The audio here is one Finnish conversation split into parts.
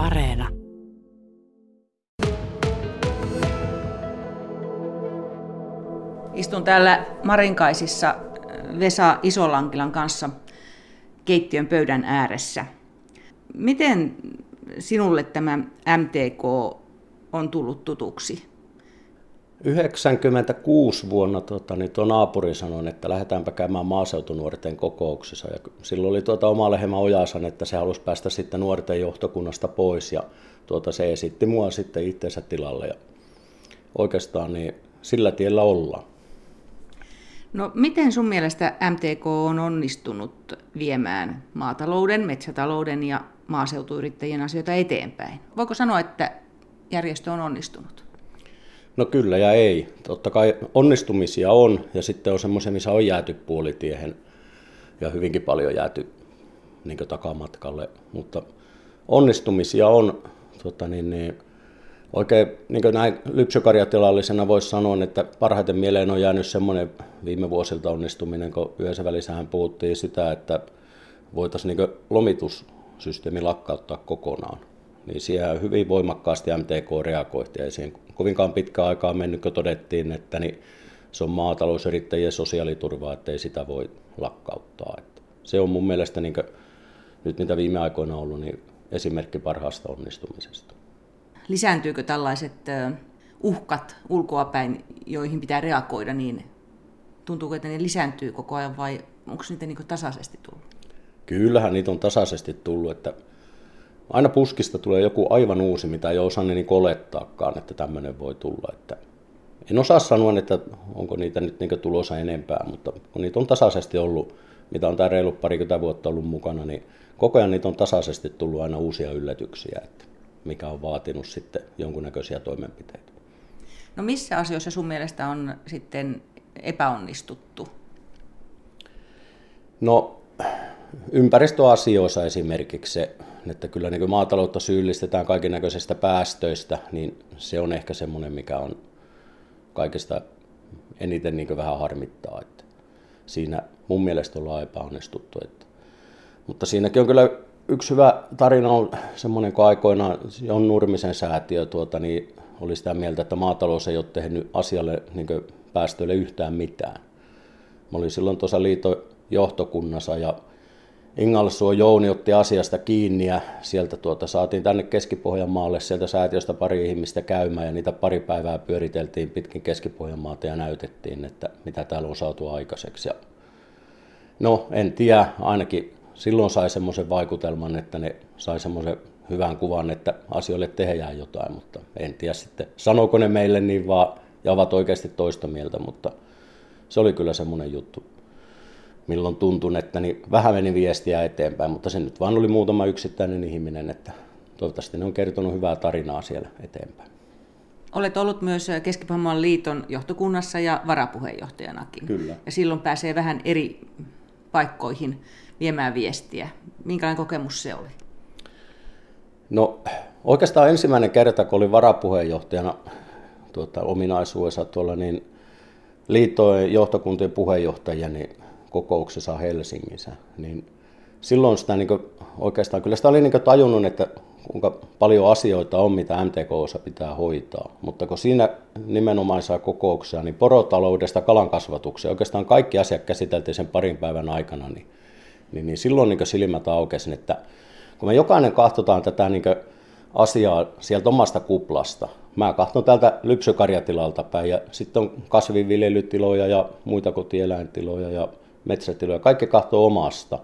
Areena. Istun täällä Marinkaisissa Vesa Isolankilan kanssa keittiön pöydän ääressä. Miten sinulle tämä MTK on tullut tutuksi? 96 vuonna tota, niin tuo naapuri sanoi, että lähdetäänpä käymään maaseutunuorten kokouksessa. Ja silloin oli tuota oma lehmä Ojasan, että se halusi päästä sitten nuorten johtokunnasta pois ja tuota, se esitti mua sitten itsensä tilalle. Ja oikeastaan niin sillä tiellä ollaan. No miten sun mielestä MTK on onnistunut viemään maatalouden, metsätalouden ja maaseutuyrittäjien asioita eteenpäin? Voiko sanoa, että järjestö on onnistunut? No kyllä ja ei. Totta kai onnistumisia on ja sitten on semmoisia, missä on jääty puolitiehen ja hyvinkin paljon jääty niin takamatkalle, mutta onnistumisia on tota niin, niin, oikein niin näin lypsykarjatilallisena voisi sanoa, että parhaiten mieleen on jäänyt semmoinen viime vuosilta onnistuminen, kun yhdessä välissähän puhuttiin sitä, että voitaisiin niin lomitussysteemi lakkauttaa kokonaan. Niin siihen hyvin voimakkaasti MTK reagoi ja ei siihen kovinkaan pitkä aikaa mennyt, kun todettiin, että niin se on maatalousyrittäjien sosiaaliturvaa, että ei sitä voi lakkauttaa. Että se on mun mielestä niin nyt mitä viime aikoina on ollut, niin esimerkki parhaasta onnistumisesta. Lisääntyykö tällaiset uhkat ulkoapäin, joihin pitää reagoida, niin tuntuuko, että ne lisääntyy koko ajan vai onko niitä niin tasaisesti tullut? Kyllähän niitä on tasaisesti tullut, että aina puskista tulee joku aivan uusi, mitä ei osaa niin olettaakaan, että tämmöinen voi tulla. Että en osaa sanoa, että onko niitä nyt niin tulossa enempää, mutta kun niitä on tasaisesti ollut, mitä on tämä reilu parikymmentä vuotta ollut mukana, niin koko ajan niitä on tasaisesti tullut aina uusia yllätyksiä, että mikä on vaatinut sitten jonkunnäköisiä toimenpiteitä. No missä asioissa sun mielestä on sitten epäonnistuttu? No ympäristöasioissa esimerkiksi se, että kyllä niin maataloutta syyllistetään kaiken näköisestä päästöistä, niin se on ehkä semmoinen, mikä on kaikista eniten niin vähän harmittaa. Että siinä mun mielestä ollaan epäonnistuttu. Että. Mutta siinäkin on kyllä yksi hyvä tarina on semmoinen, kun aikoinaan Jon Nurmisen säätiö tuota, niin oli sitä mieltä, että maatalous ei ole tehnyt asialle niin päästöille yhtään mitään. Mä olin silloin tuossa liiton johtokunnassa ja Ingalsuo Jouni otti asiasta kiinni ja sieltä tuota, saatiin tänne Keski-Pohjanmaalle sieltä säätiöstä pari ihmistä käymään ja niitä pari päivää pyöriteltiin pitkin Keski-Pohjanmaata ja näytettiin, että mitä täällä on saatu aikaiseksi. Ja no en tiedä, ainakin silloin sai semmoisen vaikutelman, että ne sai semmoisen hyvän kuvan, että asioille tehdään jotain, mutta en tiedä sitten, sanooko ne meille niin vaan ja ovat oikeasti toista mieltä, mutta se oli kyllä semmoinen juttu milloin tuntun, että niin vähän meni viestiä eteenpäin, mutta se nyt vaan oli muutama yksittäinen ihminen, että toivottavasti ne on kertonut hyvää tarinaa siellä eteenpäin. Olet ollut myös keski liiton johtokunnassa ja varapuheenjohtajanakin. Kyllä. Ja silloin pääsee vähän eri paikkoihin viemään viestiä. Minkälainen kokemus se oli? No oikeastaan ensimmäinen kerta, kun olin varapuheenjohtajana tuota, ominaisuudessa tuolla, niin liittojen johtokuntien puheenjohtajia, niin kokouksessa Helsingissä, niin silloin sitä niin oikeastaan kyllä sitä oli niin tajunnut, että kuinka paljon asioita on, mitä MTKssa pitää hoitaa. Mutta kun siinä nimenomaisessa kokouksessa, niin porotaloudesta kalan kasvatukseen, oikeastaan kaikki asiat käsiteltiin sen parin päivän aikana, niin, niin, niin silloin niin silmät aukesi, että kun me jokainen kahtotaan tätä niin asiaa sieltä omasta kuplasta, mä katson täältä lypsykarjatilalta päin ja sitten on kasvinviljelytiloja ja muita kotieläintiloja ja metsätiloja, kaikki kahtoo omasta,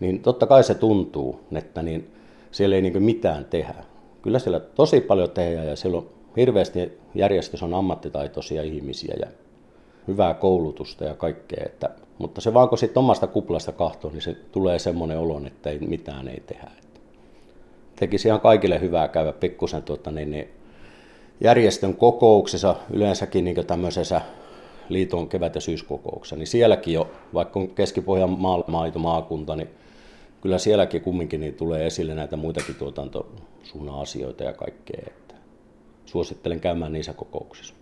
niin totta kai se tuntuu, että niin siellä ei niin mitään tehdä. Kyllä siellä tosi paljon tehdään ja siellä on hirveästi järjestys on ammattitaitoisia ihmisiä ja hyvää koulutusta ja kaikkea. Että, mutta se vaan kun sitten omasta kuplasta kahtoo, niin se tulee semmoinen olo, että ei, mitään ei tehdä. Että tekisi ihan kaikille hyvää käydä pikkusen tuota, niin, niin järjestön kokouksessa, yleensäkin niin tämmöisessä liiton kevät- ja syyskokouksessa, niin sielläkin jo, vaikka on Keski-Pohjan maakunta, niin kyllä sielläkin kumminkin niin tulee esille näitä muitakin tuotantosuunnan asioita ja kaikkea. Että suosittelen käymään niissä kokouksissa.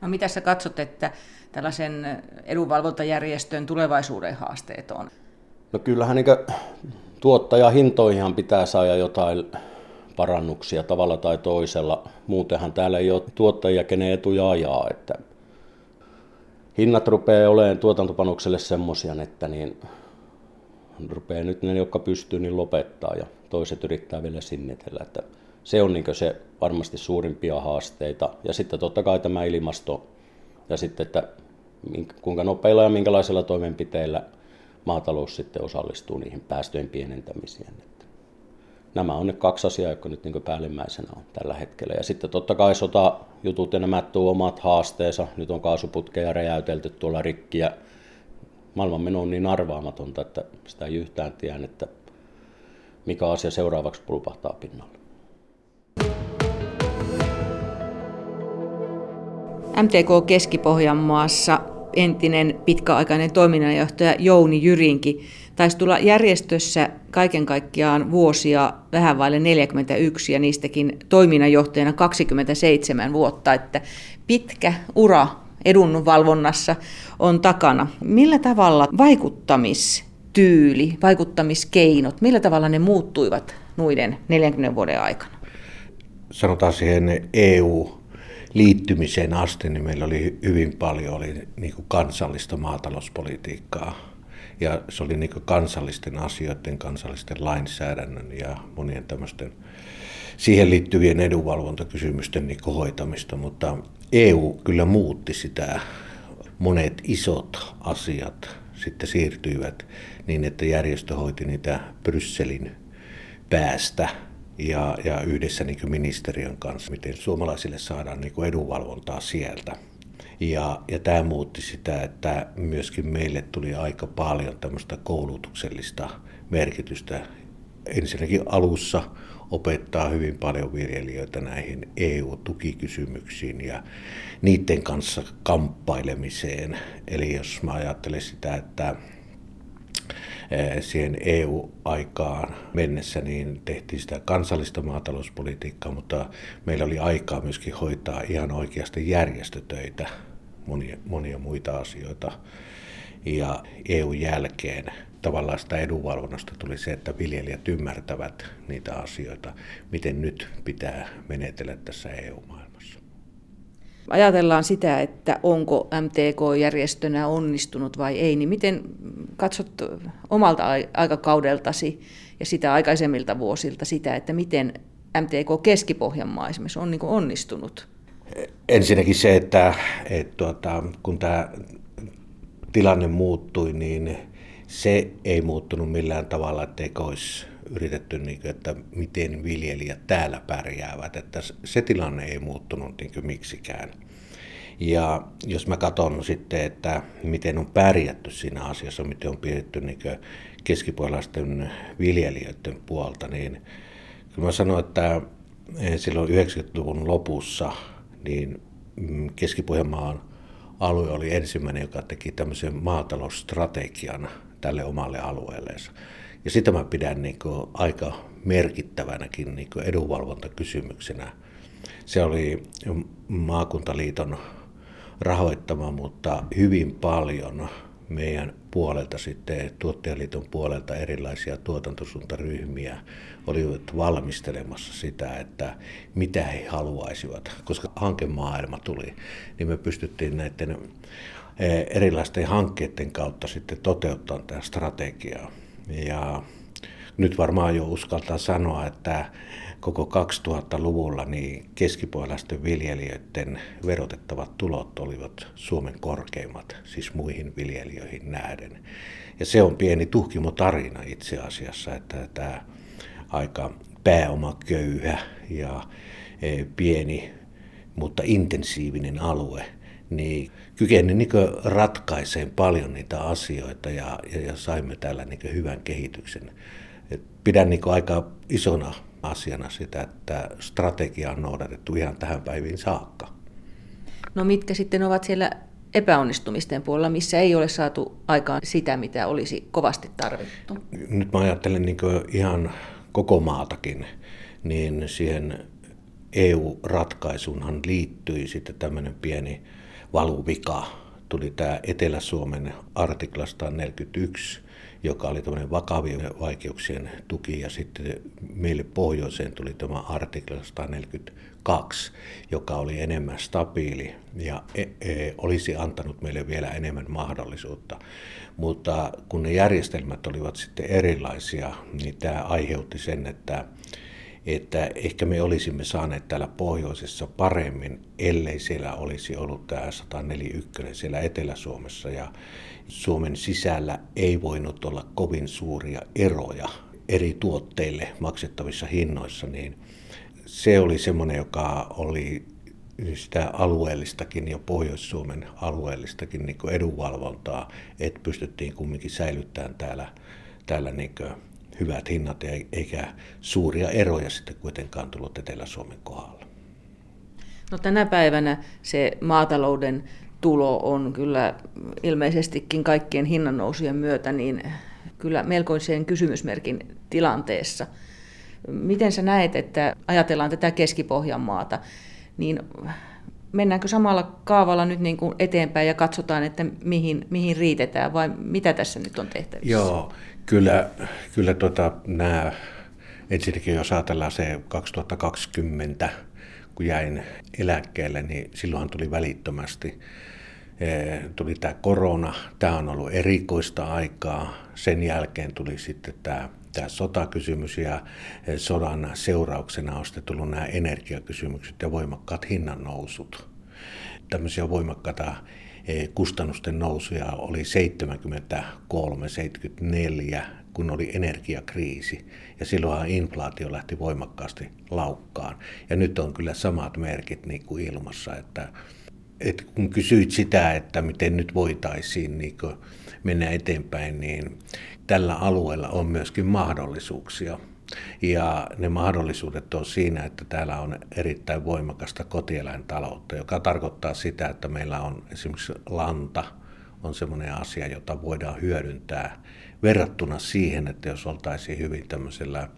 No mitä sä katsot, että tällaisen edunvalvontajärjestön tulevaisuuden haasteet on? No kyllähän niin tuottajahintoihin pitää saada jotain parannuksia tavalla tai toisella. Muutenhan täällä ei ole tuottajia, kenen etuja ajaa. Että hinnat rupeaa olemaan tuotantopanokselle semmoisia, että niin rupeaa nyt ne, jotka pystyy, niin lopettaa ja toiset yrittää vielä sinnitellä. Että se on niin se varmasti suurimpia haasteita. Ja sitten totta kai tämä ilmasto ja sitten, että kuinka nopeilla ja minkälaisilla toimenpiteillä maatalous sitten osallistuu niihin päästöjen pienentämiseen. Nämä on ne kaksi asiaa, jotka nyt niin päällimmäisenä on tällä hetkellä. Ja sitten totta kai sotajutut ja nämä tuo omat haasteensa. Nyt on kaasuputkeja räjäytelty tuolla rikkiä. Maailman meno on niin arvaamatonta, että sitä ei yhtään tiedä, että mikä asia seuraavaksi pulpahtaa pinnalle. MTK Keski-Pohjanmaassa entinen pitkäaikainen toiminnanjohtaja Jouni Jyrinki taisi tulla järjestössä kaiken kaikkiaan vuosia vähän vaille 41 ja niistäkin toiminnanjohtajana 27 vuotta, että pitkä ura edunvalvonnassa on takana. Millä tavalla vaikuttamistyyli, vaikuttamiskeinot, millä tavalla ne muuttuivat noiden 40 vuoden aikana? Sanotaan siihen EU liittymiseen asti, niin meillä oli hyvin paljon oli niin kuin kansallista maatalouspolitiikkaa. Ja se oli niin kuin kansallisten asioiden, kansallisten lainsäädännön ja monien tämmöisten siihen liittyvien edunvalvontakysymysten niin hoitamista, mutta EU kyllä muutti sitä. Monet isot asiat sitten siirtyivät niin, että järjestö hoiti niitä Brysselin päästä ja, ja yhdessä niin ministeriön kanssa, miten suomalaisille saadaan niin edunvalvontaa sieltä. Ja, ja tämä muutti sitä, että myöskin meille tuli aika paljon tämmöistä koulutuksellista merkitystä. Ensinnäkin alussa opettaa hyvin paljon viljelijöitä näihin EU-tukikysymyksiin ja niiden kanssa kamppailemiseen. Eli jos mä ajattelen sitä, että siihen EU-aikaan mennessä niin tehtiin sitä kansallista maatalouspolitiikkaa, mutta meillä oli aikaa myöskin hoitaa ihan oikeasti järjestötöitä, monia, monia muita asioita. Ja EU-jälkeen tavallaan sitä edunvalvonnasta tuli se, että viljelijät ymmärtävät niitä asioita, miten nyt pitää menetellä tässä EU-maailmassa ajatellaan sitä, että onko MTK-järjestönä onnistunut vai ei, niin miten katsot omalta aikakaudeltasi ja sitä aikaisemmilta vuosilta sitä, että miten MTK Keski-Pohjanmaa esimerkiksi on niin onnistunut? Ensinnäkin se, että, että tuota, kun tämä tilanne muuttui, niin se ei muuttunut millään tavalla, etteikö olisi yritetty, niin kuin, että miten viljelijät täällä pärjäävät, että se tilanne ei muuttunut niin kuin miksikään. Ja jos mä katson sitten, että miten on pärjätty siinä asiassa, miten on pidetty niin keskipuolalaisten viljelijöiden puolta, niin kyllä mä sanon, että silloin 90-luvun lopussa niin mm, Keski-Pohjanmaan alue oli ensimmäinen, joka teki tämmöisen maatalousstrategian tälle omalle alueelleensa. Ja sitä mä pidän niin kuin aika merkittävänäkin niin kuin edunvalvontakysymyksenä. Se oli maakuntaliiton rahoittama, mutta hyvin paljon meidän puolelta sitten, tuottajaliiton puolelta erilaisia tuotantosuuntaryhmiä olivat valmistelemassa sitä, että mitä he haluaisivat. Koska hankemaailma tuli, niin me pystyttiin näiden eh, erilaisten hankkeiden kautta sitten toteuttaa tämä strategiaa. Ja nyt varmaan jo uskaltaa sanoa, että koko 2000-luvulla niin keskipuolaisten viljelijöiden verotettavat tulot olivat Suomen korkeimmat, siis muihin viljelijöihin nähden. Ja se on pieni tuhkimotarina itse asiassa, että tämä aika pääomaköyhä ja e, pieni, mutta intensiivinen alue, niin kykeni niin ratkaiseen paljon niitä asioita ja, ja, ja saimme täällä niin hyvän kehityksen. Et pidän niin aika isona asiana sitä, että strategia on noudatettu ihan tähän päiviin saakka. No mitkä sitten ovat siellä epäonnistumisten puolella, missä ei ole saatu aikaan sitä, mitä olisi kovasti tarvittu? Nyt mä ajattelen niin ihan koko maatakin, niin siihen EU-ratkaisuunhan liittyi sitten tämmöinen pieni valuvika. Tuli tämä Etelä-Suomen artiklasta 41, joka oli tämmöinen vakavien vaikeuksien tuki, ja sitten meille pohjoiseen tuli tämä artikla 142, joka oli enemmän stabiili ja e, e, olisi antanut meille vielä enemmän mahdollisuutta. Mutta kun ne järjestelmät olivat sitten erilaisia, niin tämä aiheutti sen, että että ehkä me olisimme saaneet täällä pohjoisessa paremmin, ellei siellä olisi ollut tämä 141 siellä Etelä-Suomessa. Ja Suomen sisällä ei voinut olla kovin suuria eroja eri tuotteille maksettavissa hinnoissa, niin se oli semmoinen, joka oli sitä alueellistakin ja Pohjois-Suomen alueellistakin niin edunvalvontaa, että pystyttiin kumminkin säilyttämään täällä, täällä niin hyvät hinnat eikä suuria eroja sitten kuitenkaan tullut Etelä-Suomen kohdalla. No tänä päivänä se maatalouden tulo on kyllä ilmeisestikin kaikkien hinnannousujen myötä niin kyllä melkoiseen kysymysmerkin tilanteessa. Miten sä näet, että ajatellaan tätä Keski-Pohjanmaata, niin mennäänkö samalla kaavalla nyt niin kuin eteenpäin ja katsotaan, että mihin, mihin riitetään vai mitä tässä nyt on tehtävissä? Joo, kyllä, kyllä tota, nämä, ensinnäkin jos ajatellaan se 2020, kun jäin eläkkeelle, niin silloin tuli välittömästi eh, tuli tämä korona, tämä on ollut erikoista aikaa. Sen jälkeen tuli sitten tämä, tämä sotakysymys ja eh, sodan seurauksena on sitten tullut nämä energiakysymykset ja voimakkaat hinnannousut. Tämmöisiä voimakkaita eh, kustannusten nousuja oli 73-74, kun oli energiakriisi. Ja silloinhan inflaatio lähti voimakkaasti laukkaan. Ja nyt on kyllä samat merkit niin kuin ilmassa, että että kun kysyit sitä, että miten nyt voitaisiin niin mennä eteenpäin, niin tällä alueella on myöskin mahdollisuuksia. Ja ne mahdollisuudet on siinä, että täällä on erittäin voimakasta kotieläintaloutta, joka tarkoittaa sitä, että meillä on esimerkiksi lanta, on semmoinen asia, jota voidaan hyödyntää verrattuna siihen, että jos oltaisiin hyvin tämmöisellä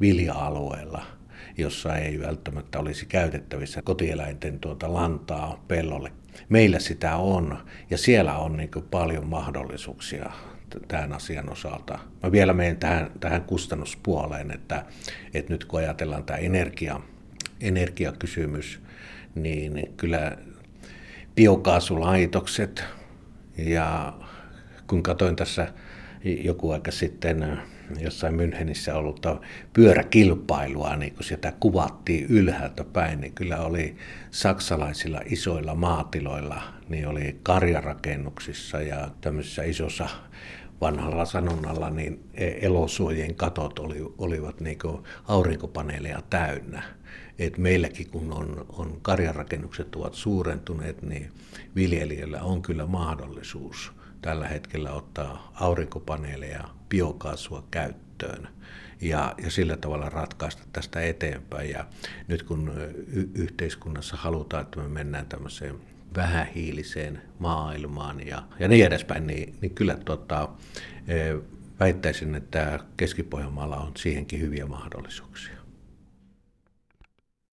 vilja-alueella – jossa ei välttämättä olisi käytettävissä kotieläinten tuota lantaa pellolle. Meillä sitä on ja siellä on niin paljon mahdollisuuksia tämän asian osalta. Mä vielä menen tähän, tähän kustannuspuoleen, että, että nyt kun ajatellaan tämä energia, energiakysymys, niin kyllä biokaasulaitokset ja kun katsoin tässä joku aika sitten jossain Münchenissä ollut pyöräkilpailua, niin kun sitä kuvattiin ylhäältä päin, niin kyllä oli saksalaisilla isoilla maatiloilla, niin oli karjarakennuksissa ja tämmöisissä isossa vanhalla sanonnalla, niin elosuojien katot oli, olivat niin aurinkopaneeleja täynnä. Et meilläkin kun on, on karjarakennukset ovat suurentuneet, niin viljelijöillä on kyllä mahdollisuus – tällä hetkellä ottaa aurinkopaneeleja, biokaasua käyttöön ja, ja sillä tavalla ratkaista tästä eteenpäin. Ja nyt kun y- yhteiskunnassa halutaan, että me mennään tämmöiseen vähähiiliseen maailmaan ja, ja niin edespäin, niin, niin kyllä tota, väittäisin, että Keski-Pohjanmaalla on siihenkin hyviä mahdollisuuksia.